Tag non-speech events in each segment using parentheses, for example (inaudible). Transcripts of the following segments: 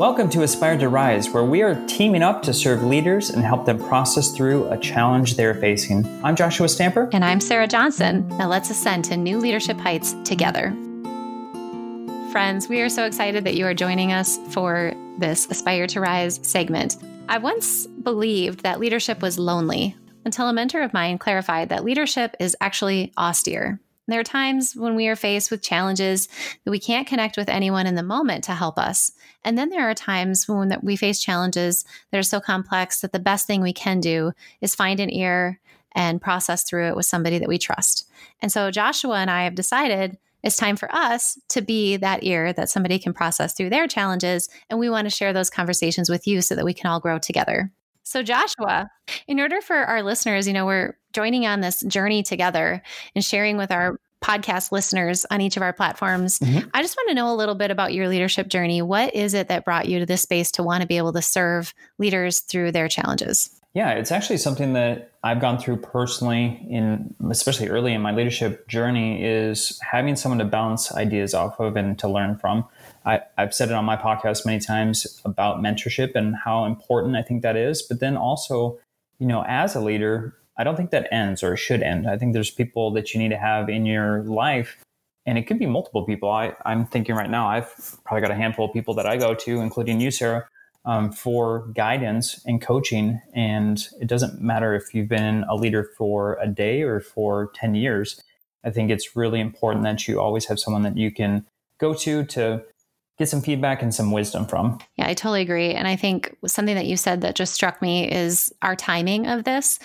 Welcome to Aspire to Rise, where we are teaming up to serve leaders and help them process through a challenge they're facing. I'm Joshua Stamper. And I'm Sarah Johnson. Now let's ascend to new leadership heights together. Friends, we are so excited that you are joining us for this Aspire to Rise segment. I once believed that leadership was lonely until a mentor of mine clarified that leadership is actually austere. There are times when we are faced with challenges that we can't connect with anyone in the moment to help us. And then there are times when we face challenges that are so complex that the best thing we can do is find an ear and process through it with somebody that we trust. And so Joshua and I have decided it's time for us to be that ear that somebody can process through their challenges. And we want to share those conversations with you so that we can all grow together. So, Joshua, in order for our listeners, you know, we're joining on this journey together and sharing with our podcast listeners on each of our platforms. Mm-hmm. I just want to know a little bit about your leadership journey. What is it that brought you to this space to want to be able to serve leaders through their challenges? Yeah, it's actually something that I've gone through personally in especially early in my leadership journey is having someone to bounce ideas off of and to learn from. I, have said it on my podcast many times about mentorship and how important I think that is. But then also, you know, as a leader, I don't think that ends or should end. I think there's people that you need to have in your life, and it could be multiple people. I, I'm thinking right now, I've probably got a handful of people that I go to, including you, Sarah, um, for guidance and coaching. And it doesn't matter if you've been a leader for a day or for 10 years. I think it's really important that you always have someone that you can go to to get some feedback and some wisdom from. Yeah, I totally agree. And I think something that you said that just struck me is our timing of this.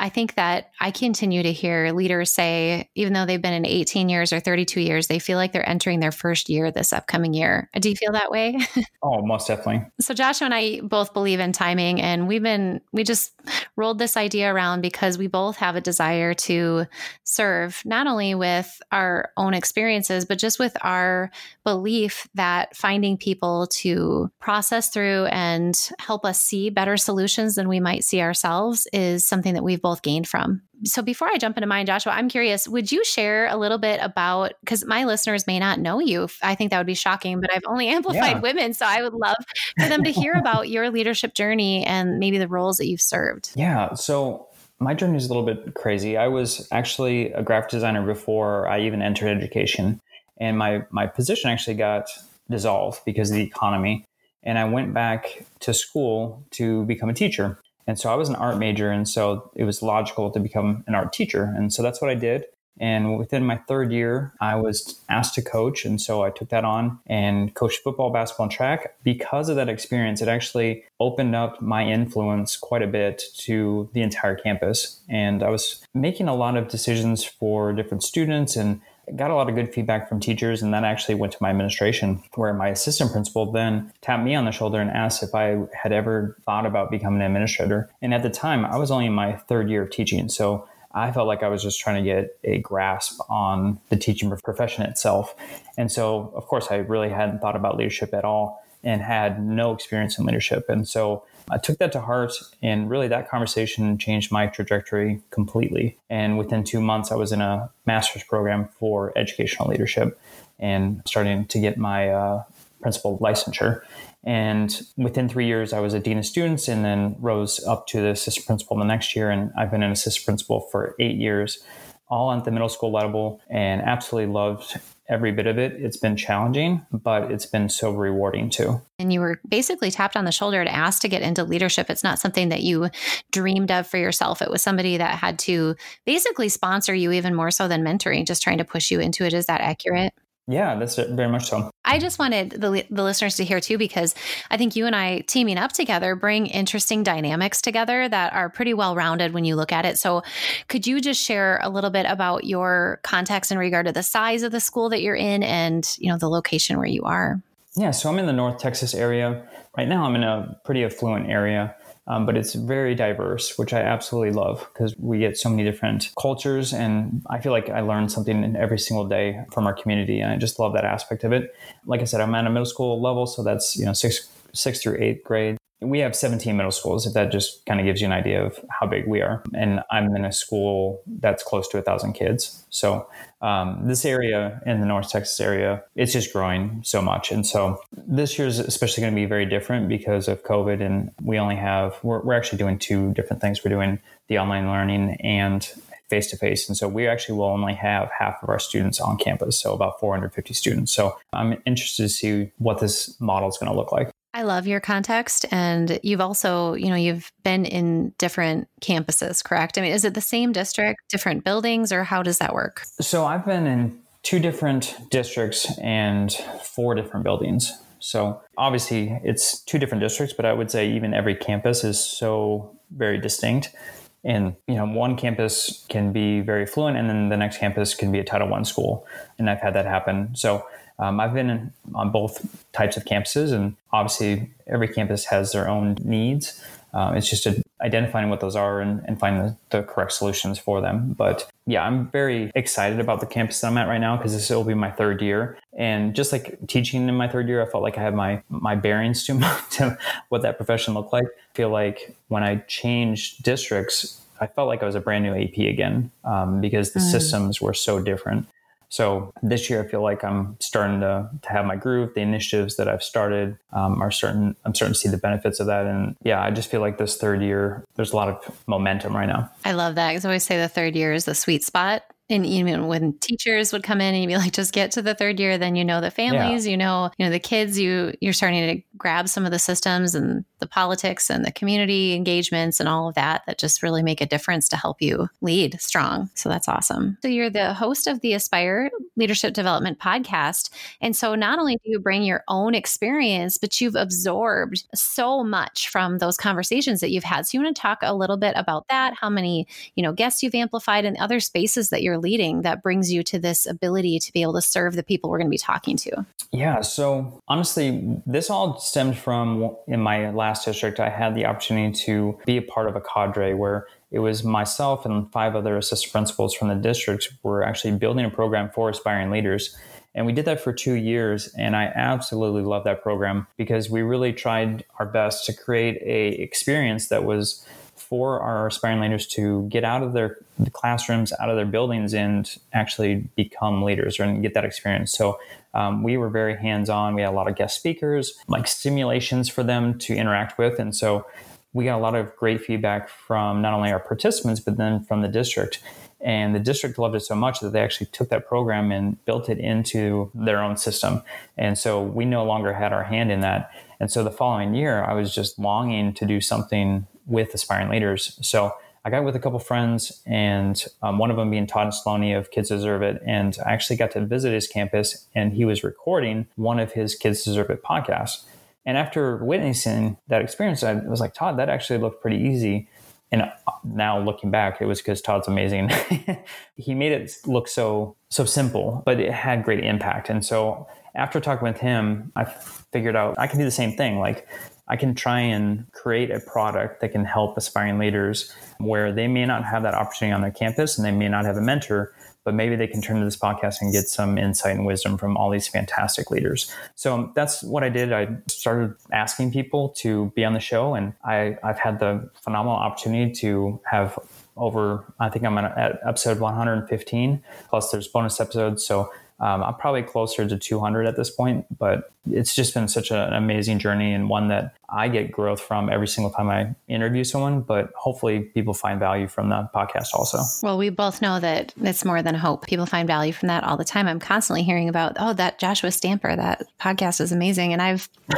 I think that I continue to hear leaders say, even though they've been in 18 years or 32 years, they feel like they're entering their first year this upcoming year. Do you feel that way? (laughs) oh, most definitely. So Joshua and I both believe in timing, and we've been, we just rolled this idea around because we both have a desire to serve not only with our own experiences, but just with our belief that finding people to process through and help us see better solutions than we might see ourselves is something that we've both gained from. So before I jump into mine, Joshua, I'm curious, would you share a little bit about because my listeners may not know you. I think that would be shocking, but I've only (laughs) amplified yeah. women. So I would love for them to hear (laughs) about your leadership journey and maybe the roles that you've served. Yeah. So my journey is a little bit crazy. I was actually a graphic designer before I even entered education. And my my position actually got dissolved because of the economy. And I went back to school to become a teacher. And so I was an art major, and so it was logical to become an art teacher. And so that's what I did. And within my third year, I was asked to coach. And so I took that on and coached football, basketball, and track. Because of that experience, it actually opened up my influence quite a bit to the entire campus. And I was making a lot of decisions for different students and got a lot of good feedback from teachers and then actually went to my administration where my assistant principal then tapped me on the shoulder and asked if I had ever thought about becoming an administrator. And at the time, I was only in my third year of teaching. So I felt like I was just trying to get a grasp on the teaching profession itself. And so, of course, I really hadn't thought about leadership at all and had no experience in leadership. And so I took that to heart, and really that conversation changed my trajectory completely. And within two months, I was in a master's program for educational leadership and starting to get my uh, principal licensure. And within three years, I was a dean of students and then rose up to the assistant principal the next year. And I've been an assistant principal for eight years, all at the middle school level, and absolutely loved every bit of it. It's been challenging, but it's been so rewarding too. And you were basically tapped on the shoulder to ask to get into leadership. It's not something that you dreamed of for yourself. It was somebody that had to basically sponsor you even more so than mentoring, just trying to push you into it. Is that accurate? Yeah, that's very much so. I just wanted the, the listeners to hear too, because I think you and I teaming up together bring interesting dynamics together that are pretty well rounded when you look at it. So, could you just share a little bit about your context in regard to the size of the school that you're in and you know the location where you are? Yeah, so I'm in the North Texas area. Right now, I'm in a pretty affluent area um, but it's very diverse, which I absolutely love because we get so many different cultures. And I feel like I learn something every single day from our community. And I just love that aspect of it. Like I said, I'm at a middle school level, so that's, you know, sixth, sixth through eighth grade. We have 17 middle schools, if that just kind of gives you an idea of how big we are. And I'm in a school that's close to a thousand kids. So um, this area in the North Texas area, it's just growing so much. And so this year is especially going to be very different because of COVID. And we only have, we're, we're actually doing two different things. We're doing the online learning and face to face. And so we actually will only have half of our students on campus, so about 450 students. So I'm interested to see what this model is going to look like. I love your context. And you've also, you know, you've been in different campuses, correct? I mean, is it the same district, different buildings, or how does that work? So I've been in two different districts and four different buildings. So obviously it's two different districts, but I would say even every campus is so very distinct. And you know, one campus can be very fluent, and then the next campus can be a Title One school. And I've had that happen. So um, I've been in, on both types of campuses, and obviously every campus has their own needs. Uh, it's just a, identifying what those are and, and finding the, the, correct solutions for them. But yeah, I'm very excited about the campus that I'm at right now because this will be my third year. And just like teaching in my third year, I felt like I had my my bearings to, (laughs) to what that profession looked like. I feel like when I changed districts, I felt like I was a brand new AP again um, because the mm. systems were so different. So this year, I feel like I'm starting to, to have my groove. The initiatives that I've started um, are certain. I'm starting to see the benefits of that, and yeah, I just feel like this third year, there's a lot of momentum right now. I love that because I always say the third year is the sweet spot and even when teachers would come in and you'd be like just get to the third year then you know the families yeah. you know you know the kids you you're starting to grab some of the systems and the politics and the community engagements and all of that that just really make a difference to help you lead strong so that's awesome so you're the host of the aspire leadership development podcast and so not only do you bring your own experience but you've absorbed so much from those conversations that you've had so you want to talk a little bit about that how many you know guests you've amplified in other spaces that you're leading that brings you to this ability to be able to serve the people we're going to be talking to? Yeah. So honestly, this all stemmed from in my last district, I had the opportunity to be a part of a cadre where it was myself and five other assistant principals from the district were actually building a program for aspiring leaders. And we did that for two years. And I absolutely love that program because we really tried our best to create a experience that was for our aspiring leaders to get out of their classrooms, out of their buildings, and actually become leaders and get that experience. So um, we were very hands on. We had a lot of guest speakers, like simulations for them to interact with. And so we got a lot of great feedback from not only our participants, but then from the district. And the district loved it so much that they actually took that program and built it into their own system. And so we no longer had our hand in that. And so the following year, I was just longing to do something with aspiring leaders. So I got with a couple friends, and um, one of them being Todd Nesloney of Kids Deserve It. And I actually got to visit his campus, and he was recording one of his Kids Deserve It podcasts. And after witnessing that experience, I was like, Todd, that actually looked pretty easy. And uh, now looking back, it was because Todd's amazing. (laughs) he made it look so so simple, but it had great impact. And so after talking with him, I figured out I can do the same thing. Like I can try and create a product that can help aspiring leaders where they may not have that opportunity on their campus and they may not have a mentor, but maybe they can turn to this podcast and get some insight and wisdom from all these fantastic leaders. So um, that's what I did. I started asking people to be on the show, and I, I've had the phenomenal opportunity to have over, I think I'm at episode 115, plus there's bonus episodes. So um, I'm probably closer to 200 at this point, but it's just been such an amazing journey and one that I get growth from every single time I interview someone. But hopefully, people find value from the podcast also. Well, we both know that it's more than hope. People find value from that all the time. I'm constantly hearing about, oh, that Joshua Stamper, that podcast is amazing, and I've (laughs)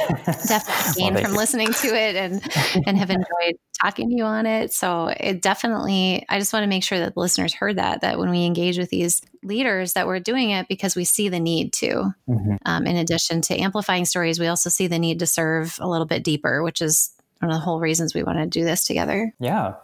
definitely (laughs) gained well, from you. listening to it and and have enjoyed talking to you on it. So it definitely, I just want to make sure that the listeners heard that, that when we engage with these leaders that we're doing it because we see the need to. Mm-hmm. Um, in addition to amplifying stories, we also see the need to serve a little bit deeper, which is one of the whole reasons we want to do this together. Yeah.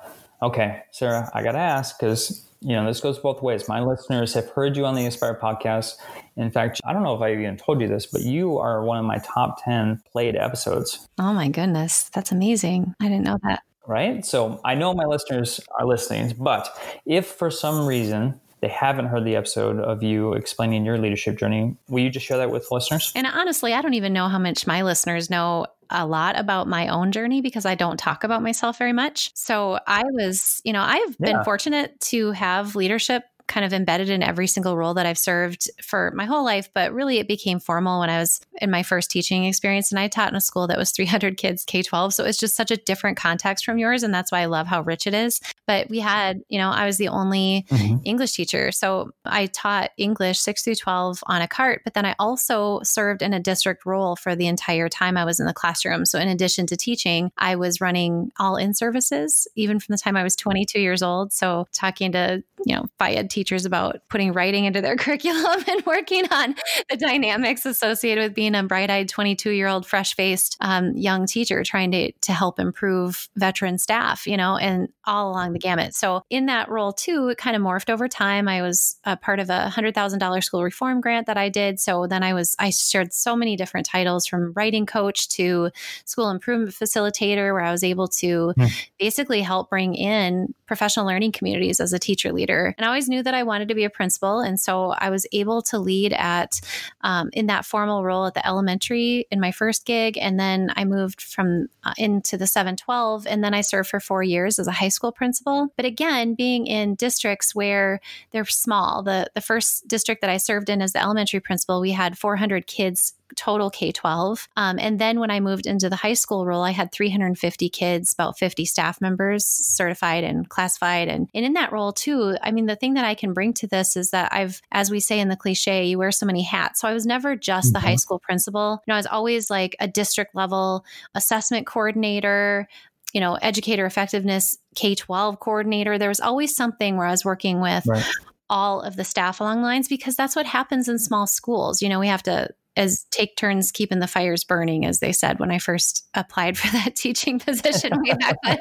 Okay, Sarah, I got to ask because you know this goes both ways. My listeners have heard you on the Aspire podcast. In fact, I don't know if I even told you this, but you are one of my top ten played episodes. Oh my goodness, that's amazing! I didn't know that right? So I know my listeners are listening, but if for some reason they haven't heard the episode of you explaining your leadership journey, will you just share that with listeners? And honestly, I don't even know how much my listeners know a lot about my own journey because I don't talk about myself very much. So I was, you know, I've yeah. been fortunate to have leadership kind of embedded in every single role that I've served for my whole life, but really it became formal when I was in my first teaching experience. And I taught in a school that was (laughs) 300 kids, K 12. So it's just such a different context from yours. And that's why I love how rich it is. But we had, you know, I was the only mm-hmm. English teacher. So I taught English 6 through 12 on a cart, but then I also served in a district role for the entire time I was in the classroom. So in addition to teaching, I was running all in services, even from the time I was 22 years old. So talking to, you know, FIED teachers about putting writing into their (laughs) curriculum and working on the dynamics associated with being a bright eyed 22 year old, fresh faced um, young teacher trying to, to help improve veteran staff, you know, and all along the gamut. So, in that role too, it kind of morphed over time. I was a part of a $100,000 school reform grant that I did. So, then I was, I shared so many different titles from writing coach to school improvement facilitator, where I was able to mm. basically help bring in professional learning communities as a teacher leader. And I always knew that I wanted to be a principal. And so I was able to lead at, um, in that formal role at the elementary in my first gig. And then I moved from uh, into the 712. And then I served for four years as a high school principal. But again, being in districts where they're small, the, the first district that I served in as the elementary principal, we had 400 kids total K 12. Um, and then when I moved into the high school role, I had 350 kids, about 50 staff members certified and classified. And, and in that role, too, I mean, the thing that I can bring to this is that I've, as we say in the cliche, you wear so many hats. So I was never just mm-hmm. the high mm-hmm. school principal. You know, I was always like a district level assessment coordinator, you know, educator effectiveness K 12 coordinator. There was always something where I was working with. Right all of the staff along lines because that's what happens in small schools. You know, we have to as take turns keeping the fires burning, as they said when I first applied for (laughs) that teaching position way back (laughs) then.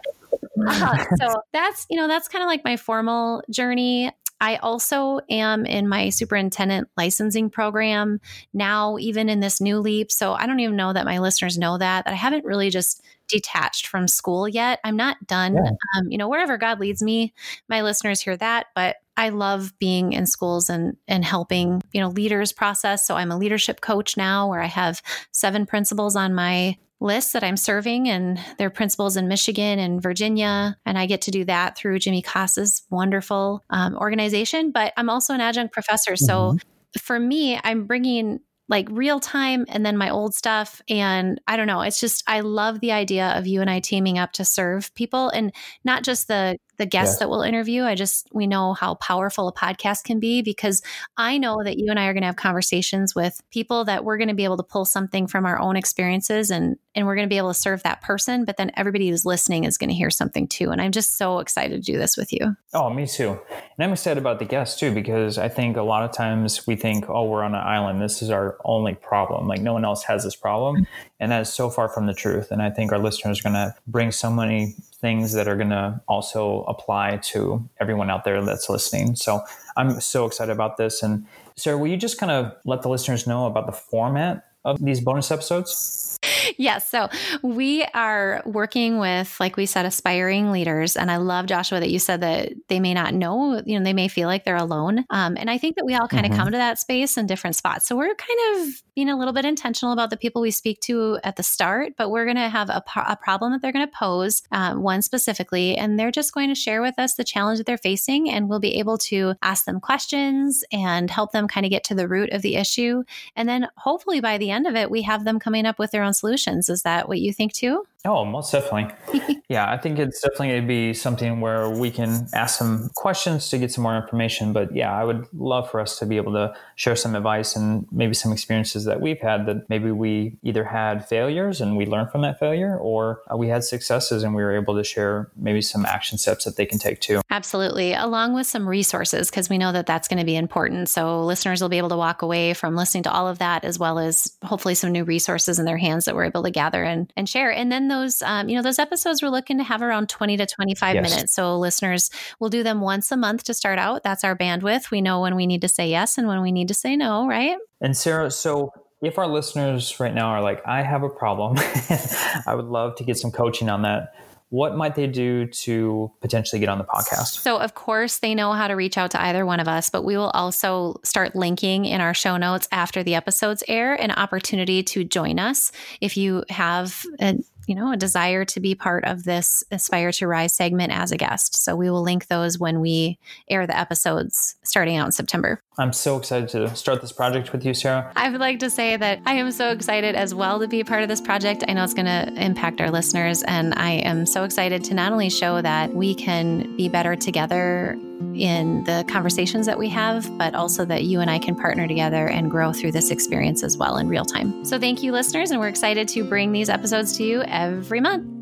Uh, so that's you know that's kind of like my formal journey. I also am in my superintendent licensing program now, even in this new leap. So I don't even know that my listeners know that, that I haven't really just detached from school yet. I'm not done. Yeah. Um, you know, wherever God leads me, my listeners hear that. But I love being in schools and and helping, you know, leaders process. So I'm a leadership coach now where I have seven principals on my list that I'm serving and they're principals in Michigan and Virginia. And I get to do that through Jimmy Casas' wonderful um, organization. But I'm also an adjunct professor. Mm-hmm. So for me, I'm bringing like real time and then my old stuff. And I don't know, it's just, I love the idea of you and I teaming up to serve people and not just the the guests yeah. that we'll interview. I just, we know how powerful a podcast can be because I know that you and I are going to have conversations with people that we're going to be able to pull something from our own experiences and, and we're going to be able to serve that person. But then everybody who's listening is going to hear something too. And I'm just so excited to do this with you. Oh, me too. And I'm excited about the guests too, because I think a lot of times we think, oh, we're on an island. This is our only problem. Like no one else has this problem. Mm-hmm. And that is so far from the truth. And I think our listeners are going to bring so many things that are going to also apply to everyone out there that's listening. So I'm so excited about this. And Sarah, will you just kind of let the listeners know about the format of these bonus episodes? (laughs) yes. So we are working with, like we said, aspiring leaders. And I love, Joshua, that you said that they may not know, you know, they may feel like they're alone. Um, and I think that we all kind of mm-hmm. come to that space in different spots. So we're kind of being a little bit intentional about the people we speak to at the start, but we're going to have a, a, problem that they're going to pose, um, one specifically, and they're just going to share with us the challenge that they're facing. And we'll be able to ask them questions and help them kind of get to the root of the issue. And then hopefully by the end of it, we have them coming up with their own solutions. Is that what you think too? Oh, most definitely. (laughs) yeah, I think it's definitely going to be something where we can ask some questions to get some more information. But yeah, I would love for us to be able to share some advice and maybe some experiences that we've had that maybe we either had failures and we learned from that failure or uh, we had successes and we were able to share maybe some action steps that they can take too. Absolutely. Along with some resources, because we know that that's going to be important. So listeners will be able to walk away from listening to all of that as well as hopefully some new resources in their hands that we're able to gather and, and share. And then those, um, you know, those episodes we're looking to have around 20 to 25 yes. minutes. So listeners we'll do them once a month to start out. That's our bandwidth. We know when we need to say yes and when we need to say no, right? And Sarah, so if our listeners right now are like, I have a problem, (laughs) I would love to get some coaching on that. what might they do to potentially get on the podcast? So, of course, they know how to reach out to either one of us, but we will also start linking in our show notes after the episodes air an opportunity to join us if you have a you know, a desire to be part of this Aspire to Rise segment as a guest. So we will link those when we air the episodes starting out in September. I'm so excited to start this project with you, Sarah. I would like to say that I am so excited as well to be a part of this project. I know it's going to impact our listeners, and I am so excited to not only show that we can be better together in the conversations that we have, but also that you and I can partner together and grow through this experience as well in real time. So, thank you, listeners, and we're excited to bring these episodes to you every month.